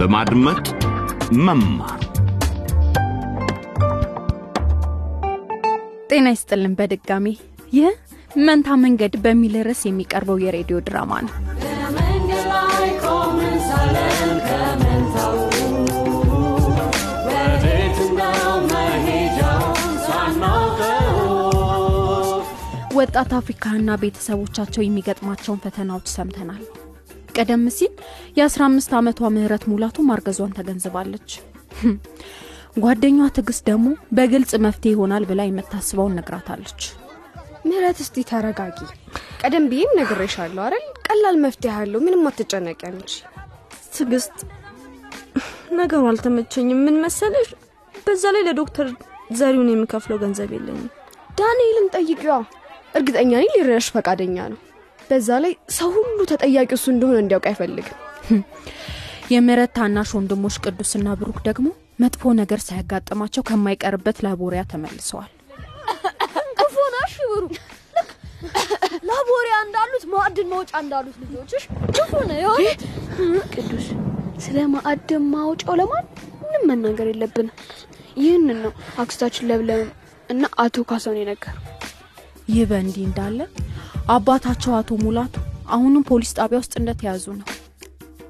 በማድመጥ መማር። ጤና ይስጥልን በድጋሚ። ይህ መንታ መንገድ በሚል ርዕስ የሚቀርበው የሬዲዮ ድራማ ነው። ወጣት አፍሪካና ቤተሰቦቻቸው የሚገጥማቸውን ፈተናዎች ሰምተናል ቀደም ሲል የ15 ዓመቷ ምህረት ሙላቱ ማርገዟን ተገንዝባለች። ጓደኛዋ ትዕግስት ደግሞ በግልጽ መፍትሄ ይሆናል ብላ የምታስበውን ነግራታለች። ምህረት እስቲ ተረጋጊ። ቀደም ብዬም ነግሬሻለሁ አይደል? ቀላል መፍትሄ ያለው ምንም አትጨነቂ አንቺ። ትግስት ነገሩ አልተመቸኝም። ምን መሰለሽ? በዛ ላይ ለዶክተር ዘሪውን የሚከፍለው ገንዘብ የለኝም። ዳንኤልን ጠይቂዋ። እርግጠኛ ነኝ ሊረዳሽ ፈቃደኛ ነው በዛ ላይ ሰው ሁሉ ተጠያቂ እሱ እንደሆነ እንዲያውቅ አይፈልግም። የምህረት ታናሽ ወንድሞች ቅዱስና ብሩክ ደግሞ መጥፎ ነገር ሳያጋጥማቸው ከማይቀርበት ላቦሪያ ተመልሰዋል። ክፉ ነሽ ብሩክ ላቦሪያ እንዳሉት ማዕድን ማውጫ እንዳሉት ልጆችሽ ክፉ ነው የሆነ ቅዱስ ስለ ማዕድን ማውጫው ለማንም መናገር የለብንም። ይህንን ነው አክስታችን ለብለም እና አቶ ካሳውን የነገሩ ይህ በእንዲህ እንዳለ አባታቸው አቶ ሙላቱ አሁንም ፖሊስ ጣቢያ ውስጥ እንደተያዙ ነው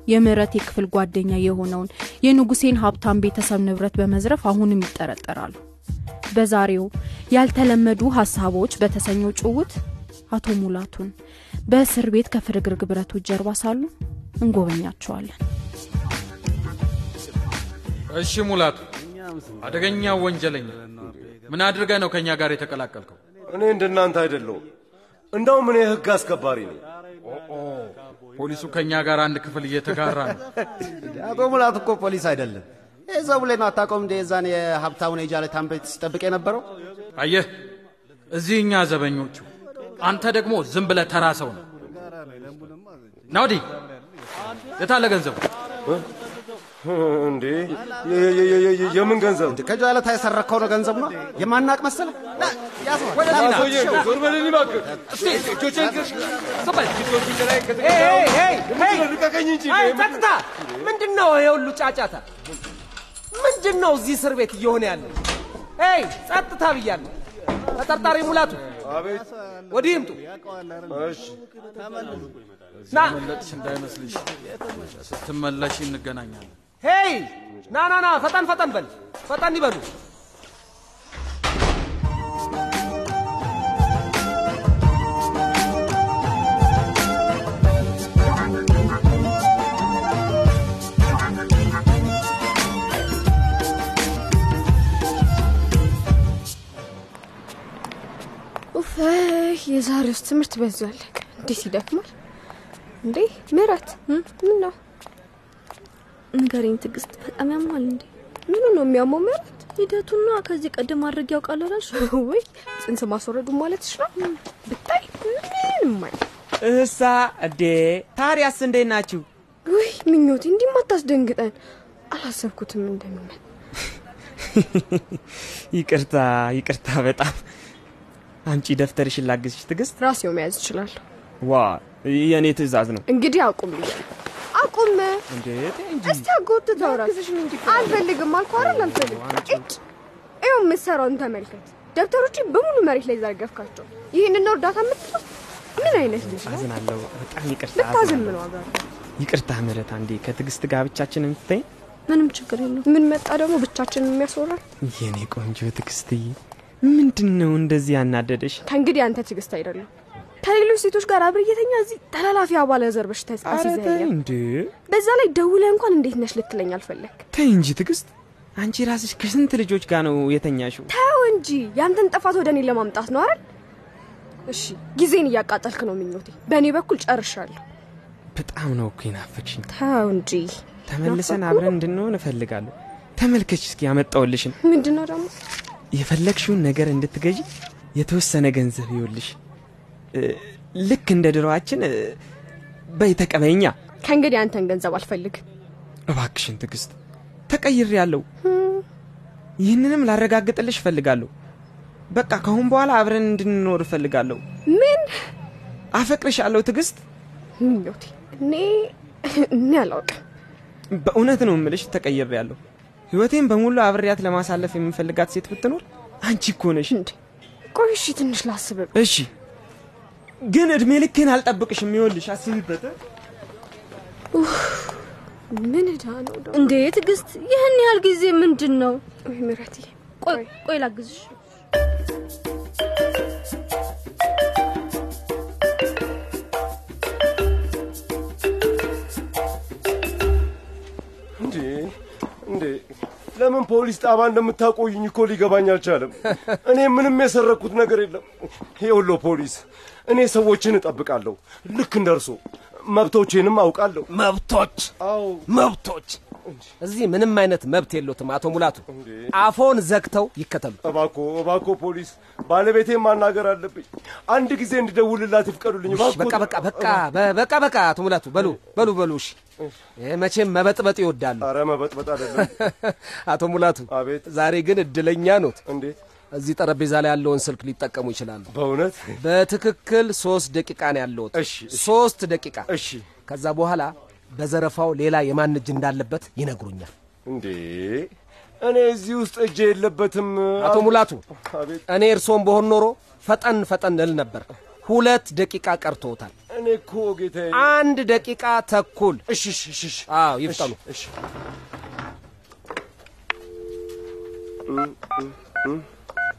የምህረት የክፍል ጓደኛ የሆነውን የንጉሴን ሀብታም ቤተሰብ ንብረት በመዝረፍ አሁንም ይጠረጠራሉ በዛሬው ያልተለመዱ ሀሳቦች በተሰኘው ጭውት አቶ ሙላቱን በእስር ቤት ከፍርግርግ ብረቶች ጀርባ ሳሉ እንጎበኛቸዋለን እሺ ሙላቱ፣ አደገኛው ወንጀለኛ ምን አድርገህ ነው ከእኛ ጋር የተቀላቀልከው? እኔ እንደናንተ አይደለሁም። እንደውም እኔ ህግ አስከባሪ ነኝ። ኦ ፖሊሱ ከእኛ ጋር አንድ ክፍል እየተጋራ ነው። አቶ ሙላት እኮ ፖሊስ አይደለም። ሰው ብላይ አታውቀውም? እንደ የዛን የሀብታሙን የጃለታን ቤት ሲጠብቅ የነበረው አየህ፣ እዚህ እኛ ዘበኞቹ፣ አንተ ደግሞ ዝም ብለህ ተራ ሰው ነው። ና ወዲህ። የታለ ገንዘቡ? እንዴ የምን ገንዘብ? ከጃለታ የሰረከው ነው ገንዘብ ነው የማናቅ መሰለ ጸጥታ! ምንድን ነው ይሄ ሁሉ ጫጫታ? ምንድን ነው እዚህ እስር ቤት እየሆነ ያለው? ይ ጸጥታ ብያለሁ። ተጠርጣሪ ሙላቱ አቤት። ወዲህ ይምጡ። እሺ ና መለጥሽ እንዳይመስልሽ፣ ስትመለሽ እንገናኛለን። ሄይ! ና ና ና! ፈጠን ፈጠን በል! ፈጠን ይበሉ። የዛሬ ውስጥ ትምህርት በዟል እንዴት ይደክማል? እንዴ! ምህረት! ምን ነው ንገሪኝ ትግስት በጣም ያማል እንዴ? ምኑ ነው የሚያመው ምህረት ሂደቱና ከዚህ ቀደም አድርግ ያውቃል አላልሽ? ወይ ጽንስ ማስወረዱ ማለትሽ ነው? ብታይ ምንም አይ እሳ እዴ ታዲያስ እንዴት ናችሁ? ወይ ምኞቴ እንዲህ አታስደንግጠን አላሰብኩትም እንደሚመን። ይቅርታ ይቅርታ በጣም። አንቺ ደፍተርሽን ላግዝሽ ትዕግስት። ራሴው መያዝ እችላለሁ። ዋ የእኔ ትእዛዝ ነው። እንግዲህ አቁም ብያለሁ አቁም። እንዴ? እስቲ አጎትተው አውራት አልፈልግም አልኩህ አይደል አልፈልግም እጭ! ይኸው የምትሰራውን ተመልከት። ደብተሮች በሙሉ መሬት ላይ ዘርገፍካቸው ይህንን ነው እርዳታ የምትለው? ምን አይነት ልጅ ነው? አዝናለሁ። በጣም ይቅርታ ምን ዋጋ አለው? ይቅርታ ምህረት አንዴ። ከትዕግስት ጋር ብቻችንን ትተኝ ምንም ችግር የለው ምን መጣ ደግሞ ብቻችንን የሚያስወራል የኔ ቆንጆ ትዕግስትዬ ምንድን ነው እንደዚህ ያናደደሽ? ከእንግዲህ አንተ ትዕግስት አይደለም ከሌሎች ሴቶች ጋር አብረ እየተኛ እዚህ ተላላፊ አባለ ዘር በሽታ አስይዘኛል እንዴ? በዛ ላይ ደውለ እንኳን እንዴት ነሽ ልትለኝ አልፈለግ ተይ እንጂ ትዕግስት። አንቺ ራስሽ ከስንት ልጆች ጋር ነው የተኛሽው? ተው እንጂ። ያንተን ጥፋት ወደ እኔ ለማምጣት ነው አይደል? እሺ ጊዜን እያቃጠልክ ነው ምኞቴ። በእኔ በኩል ጨርሻለሁ። በጣም ነው እኮ የናፈቅሽኝ። ተው እንጂ። ተመልሰን አብረን እንድንሆን እፈልጋለሁ። ተመልከች እስኪ ያመጣውልሽን ምንድን ነው ደግሞ? የፈለግሽውን ነገር እንድትገዢ የተወሰነ ገንዘብ ይውልሽ። ልክ እንደ ድሮዋችን በይ ተቀበይኛ። ከእንግዲህ አንተን ገንዘብ አልፈልግም እባክሽን ትዕግስት፣ ተቀይሬ ያለው ይህንንም ላረጋግጥልሽ እፈልጋለሁ። በቃ ከአሁን በኋላ አብረን እንድንኖር እፈልጋለሁ። ምን አፈቅርሻለሁ ትዕግስት። ምኞቴ እኔ እኔ አላውቅም በእውነት ነው እምልሽ ተቀይሬያለሁ። ህይወቴን በሙሉ አብሬያት ለማሳለፍ የምፈልጋት ሴት ብትኖር አንቺ እኮ ነሽ። ቆይ እሺ ትንሽ ላስብ። እሺ ግን እድሜ ልኬን አልጠብቅሽም። ይኸውልሽ አስቢበት። ምን ዕዳ ነው? እንዴ ትዕግስት፣ ይህን ያህል ጊዜ ምንድን ነው? ምረትዬ፣ ቆይ ቆይ ላግዝሽ። ለምን ፖሊስ ጣባ እንደምታቆዩኝ እኮ ሊገባኝ አልቻለም። እኔ ምንም የሰረኩት ነገር የለም። ይኸውልዎ ፖሊስ፣ እኔ ሰዎችን እጠብቃለሁ ልክ እንደ እርሶ መብቶቼንም አውቃለሁ። መብቶች አዎ መብቶች እዚህ ምንም አይነት መብት የሎትም አቶ ሙላቱ። አፎን ዘግተው ይከተሉ። እባኮ እባኮ ፖሊስ ባለቤቴን ማናገር አለብኝ። አንድ ጊዜ እንድደውልላት ይፍቀዱልኝ። በቃ በቃ በቃ በቃ በቃ አቶ ሙላቱ በሉ በሉ በሉ። እሺ መቼም መበጥበጥ ይወዳሉ። አረ መበጥበጥ አይደለም። አቶ ሙላቱ አቤት። ዛሬ ግን እድለኛ ኖት። እንዴት? እዚህ ጠረጴዛ ላይ ያለውን ስልክ ሊጠቀሙ ይችላሉ። በእውነት በትክክል ሶስት ደቂቃ ነው እሺ። ሶስት ደቂቃ። እሺ። ከዛ በኋላ በዘረፋው ሌላ የማን እጅ እንዳለበት ይነግሩኛል። እንዴ እኔ እዚህ ውስጥ እጄ የለበትም። አቶ ሙላቱ እኔ እርስዎም በሆን ኖሮ ፈጠን ፈጠን እል ነበር። ሁለት ደቂቃ ቀርቶታል። እኔ እኮ ጌታዬ። አንድ ደቂቃ ተኩል። እሺ እሺ እሺ አዎ ይፍጠኑ። እሺ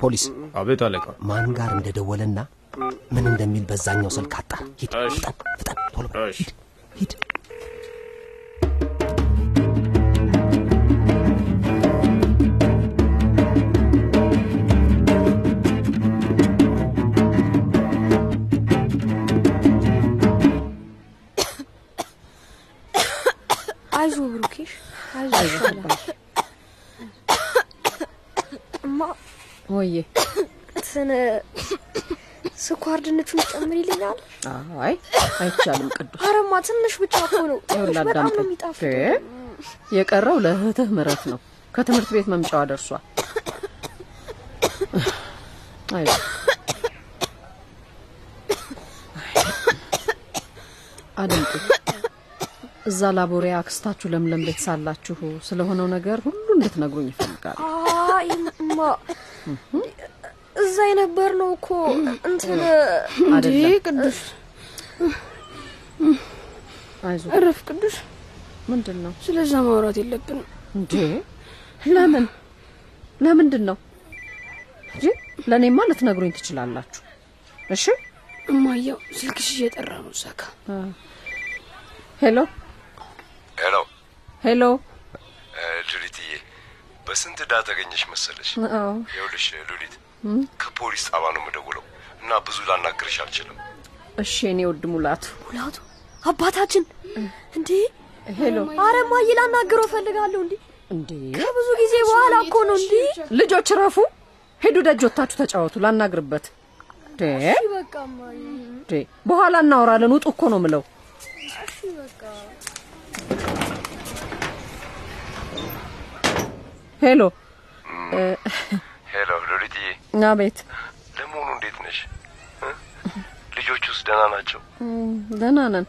ፖሊስ አቤት አለቃ። ማን ጋር እንደደወለና ምን እንደሚል በዛኛው ስልክ አጣ። ሂድ ፍጠን ፍጠን፣ ቶሎ ሂድ ሂድ። ወዬ እንትን ስኳር ድንቹን ጨምሪልኛል? አይ አይቻልም ቅዱስ። አረማ ትንሽ ብቻ እኮ ነው። በጣም ነው እ? የቀረው ለእህትህ ምረት ነው። ከትምህርት ቤት መምጫዋ ደርሷል። አይዞህ አድምጡ። እዛ ላቦሪያ አክስታችሁ ለምለም ቤት ሳላችሁ ስለሆነው ነገር ሁሉ እንድትነግሩኝ ይፈልጋሉ አይ እዛ የነበር ነው እኮ እንትን አይደለም። ቅዱስ አይዞህ እረፍ ቅዱስ። ምንድን ነው ስለዛ ማውራት የለብንም። እንዴ? ለምን? ለምንድን ነው እንጂ ለእኔማ ልትነግሩኝ ትችላላችሁ። እሺ? እማየው ስልክሽ እየጠራ ነው። እዛ ጋ ሄሎ? ሄሎ? ሄሎ በስንት ዕዳ ተገኘሽ መሰለሽ? አዎ። ይኸውልሽ ሉሊት፣ ከፖሊስ ጣቢያ ነው የምደውለው እና ብዙ ላናግርሽ አልችልም። እሺ የኔ ውድ ሙላቱ። ሙላቱ? አባታችን? እንዴ? ሄሎ። አረ እማዬ ላናግረው እፈልጋለሁ። እንዴ? እንዴ? ከብዙ ጊዜ በኋላ እኮ ነው። እንዴ? ልጆች ረፉ። ሄዱ ደጅ ወታችሁ ተጫወቱ ላናግርበት። በኋላ እናወራለን ውጡ እኮ ነው ምለው እሺ በቃ ሄሎ ሄሎ ሉሊትዬ፣ አቤት ለመሆኑ እንዴት ነሽ? ልጆቹስ ደህና ናቸው? ደህና ነን።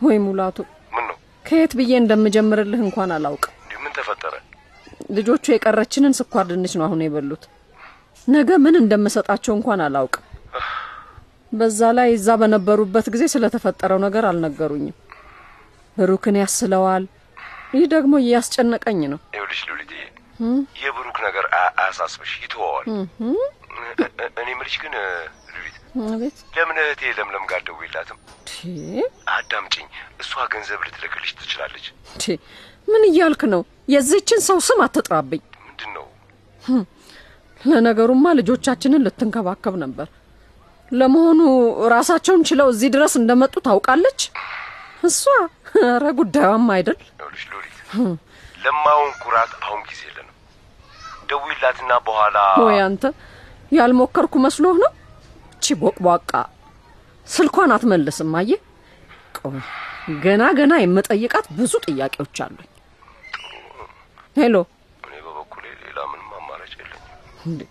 ወይ ሙላቱ ምን ነው? ከየት ብዬ እንደምጀምርልህ እንኳን አላውቅም። እንዲህ ምን ተፈጠረ? ልጆቹ የቀረችንን ስኳር ድንች ነው አሁን የበሉት። ነገ ምን እንደምሰጣቸው እንኳን አላውቅም። በዛ ላይ እዛ በነበሩበት ጊዜ ስለተፈጠረው ነገር አልነገሩኝም። ብሩክን ያስለዋል። ይህ ደግሞ እያስጨነቀኝ ነው ይኸውልሽ ሉሊትዬ፣ የብሩክ ነገር አያ- አያሳስብሽ፣ ይተወዋል። እኔ ምልሽ ግን ሉሊት ለምን እህቴ ለምለም ጋር ደውይላትም? አዳምጪኝ፣ እሷ ገንዘብ ልትልክልሽ ትችላለች። ምን እያልክ ነው? የዚህችን ሰው ስም አትጥራብኝ። ምንድን ነው ለነገሩማ ልጆቻችንን ልትንከባከብ ነበር። ለመሆኑ ራሳቸውን ችለው እዚህ ድረስ እንደመጡ ታውቃለች? እሷ? ኧረ ጉዳዩም አይደል? ይኸውልሽ ሉሊት፣ ለማውን ኩራት አሁን ጊዜ የለንም። ደውይላትና በኋላ ወይ አንተ ያልሞከርኩ መስሎህ ነው? እቺ ቦቅቧቃ። ስልኳን አትመልስም አየህ? ቆይ ገና ገና የምጠይቃት ብዙ ጥያቄዎች አሉኝ። ሄሎ። እኔ በበኩሌ ሌላ ምንም አማራጭ የለኝም።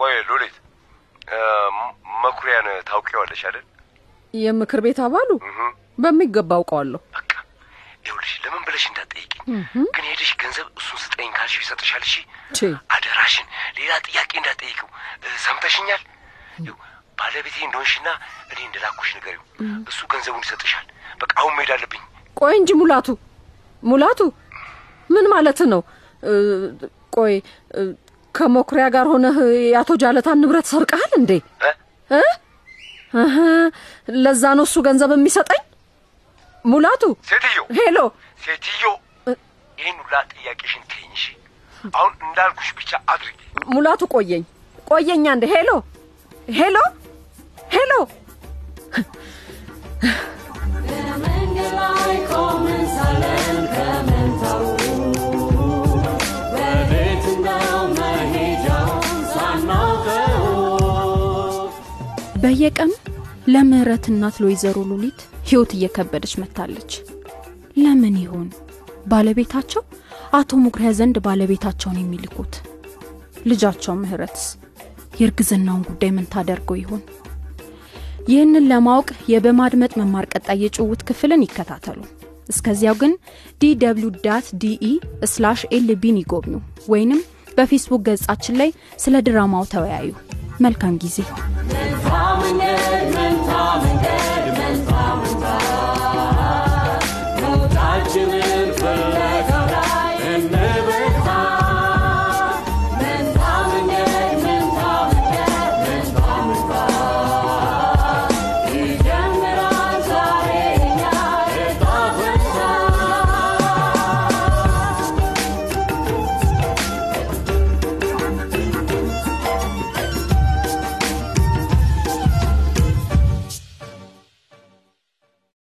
ቆይ- ሉሊት፣ መኩሪያን ታውቂዋለሽ አይደል? የምክር ቤት አባሉ? በሚገባ አውቀዋለሁ ለምን ብለሽ እንዳትጠይቅኝ፣ ግን ሄደሽ ገንዘብ እሱን ስጠኝ ካልሽ ይሰጥሻል። እሺ አደራሽን፣ ሌላ ጥያቄ እንዳትጠይቀው። እ፣ ሰምተሽኛል? ባለቤቴ እንደሆንሽና እኔ እንደላኩሽ ንገሪው። እሱ ገንዘቡን ይሰጥሻል። በቃ አሁን መሄድ አለብኝ። ቆይ እንጂ ሙላቱ ሙላቱ ምን ማለት ነው? ቆይ ከመኩሪያ ጋር ሆነህ የአቶ ጃለታን ንብረት ሰርቀሃል እንዴ? ለዛ ነው እሱ ገንዘብ የሚሰጠኝ? ሙላቱ! ሴትዮ! ሄሎ! ሴትዮ፣ ይህን ሁላ ጥያቄሽን እሺ? አሁን እንዳልኩሽ ብቻ አድርጊ። ሙላቱ ቆየኝ። ቆየኝ አንድ ሄሎ! ሄሎ! ሄሎ! መንገድ ላይ ቆመን ሳለን ከመንታው ወዴት ነው መሄጃውን ሳናውቀው በየቀኑ ለምህረት እናት ለወይዘሮ ሉሊት ህይወት እየከበደች መጥታለች። ለምን ይሆን ባለቤታቸው አቶ ሙኩሪያ ዘንድ ባለቤታቸውን የሚልኩት? ልጃቸው ምህረትስ የእርግዝናውን ጉዳይ ምን ታደርገው ይሆን? ይህንን ለማወቅ የበማድመጥ መማር ቀጣይ የጭውውት ክፍልን ይከታተሉ። እስከዚያው ግን DW dot DE slash LBE ን ይጎብኙ ወይንም በፌስቡክ ገጻችን ላይ ስለ ድራማው ተወያዩ። መልካም ጊዜ። mountains.